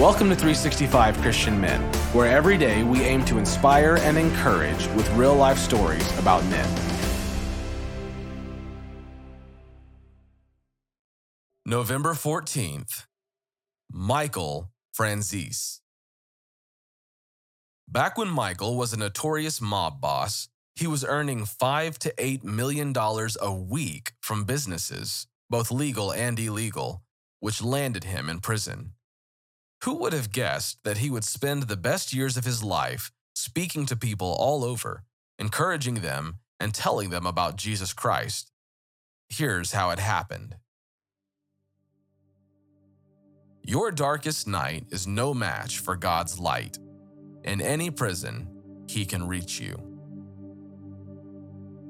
Welcome to 365 Christian Men, where every day we aim to inspire and encourage with real life stories about men. November 14th, Michael Franzese. Back when Michael was a notorious mob boss, he was earning 5 to 8 million dollars a week from businesses, both legal and illegal, which landed him in prison. Who would have guessed that he would spend the best years of his life speaking to people all over, encouraging them and telling them about Jesus Christ? Here's how it happened. Your darkest night is no match for God's light. In any prison, He can reach you.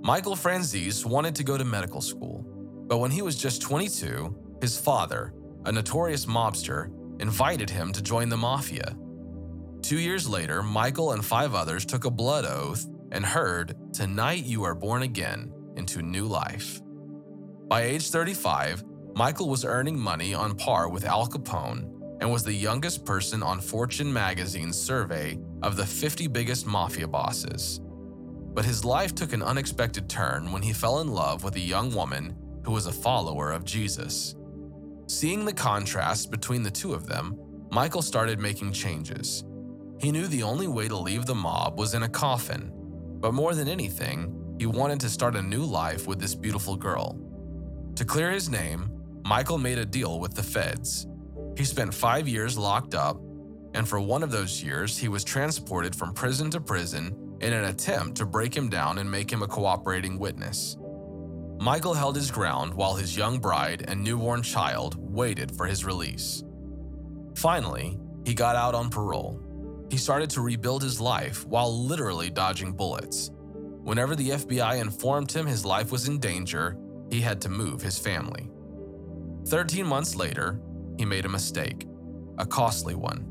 Michael Franzese wanted to go to medical school, but when he was just 22, his father, a notorious mobster, invited him to join the mafia. Two years later, Michael and five others took a blood oath and heard, Tonight you are born again into new life. By age 35, Michael was earning money on par with Al Capone and was the youngest person on Fortune magazine's survey of the 50 biggest mafia bosses. But his life took an unexpected turn when he fell in love with a young woman who was a follower of Jesus. Seeing the contrast between the two of them, Michael started making changes. He knew the only way to leave the mob was in a coffin, but more than anything, he wanted to start a new life with this beautiful girl. To clear his name, Michael made a deal with the feds. He spent five years locked up, and for one of those years, he was transported from prison to prison in an attempt to break him down and make him a cooperating witness. Michael held his ground while his young bride and newborn child waited for his release. Finally, he got out on parole. He started to rebuild his life while literally dodging bullets. Whenever the FBI informed him his life was in danger, he had to move his family. 13 months later, he made a mistake, a costly one.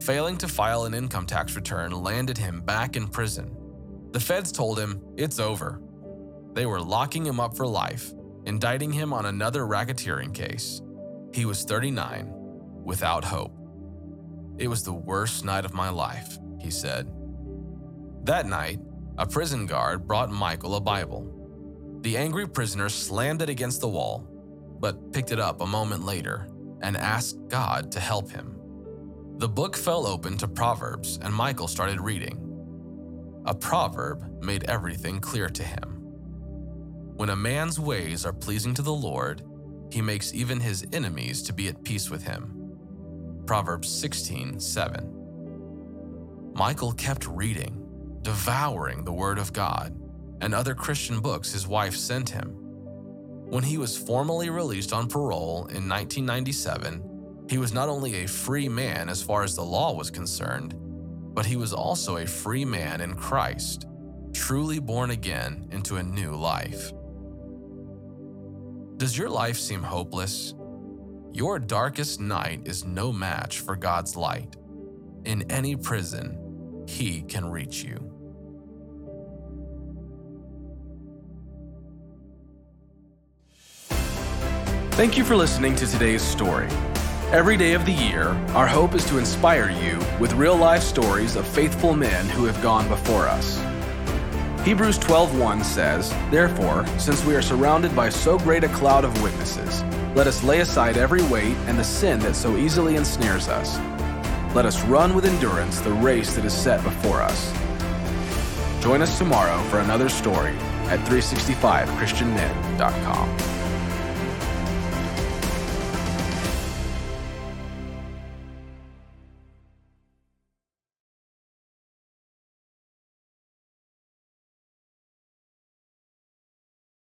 Failing to file an income tax return landed him back in prison. The feds told him it's over. They were locking him up for life, indicting him on another racketeering case. He was 39, without hope. It was the worst night of my life, he said. That night, a prison guard brought Michael a Bible. The angry prisoner slammed it against the wall, but picked it up a moment later and asked God to help him. The book fell open to Proverbs, and Michael started reading. A proverb made everything clear to him. When a man's ways are pleasing to the Lord, he makes even his enemies to be at peace with him. Proverbs 16 7. Michael kept reading, devouring the Word of God and other Christian books his wife sent him. When he was formally released on parole in 1997, he was not only a free man as far as the law was concerned, but he was also a free man in Christ, truly born again into a new life. Does your life seem hopeless? Your darkest night is no match for God's light. In any prison, He can reach you. Thank you for listening to today's story. Every day of the year, our hope is to inspire you with real life stories of faithful men who have gone before us. Hebrews 12:1 says, "Therefore, since we are surrounded by so great a cloud of witnesses, let us lay aside every weight and the sin that so easily ensnares us. Let us run with endurance the race that is set before us." Join us tomorrow for another story at 365christianmen.com.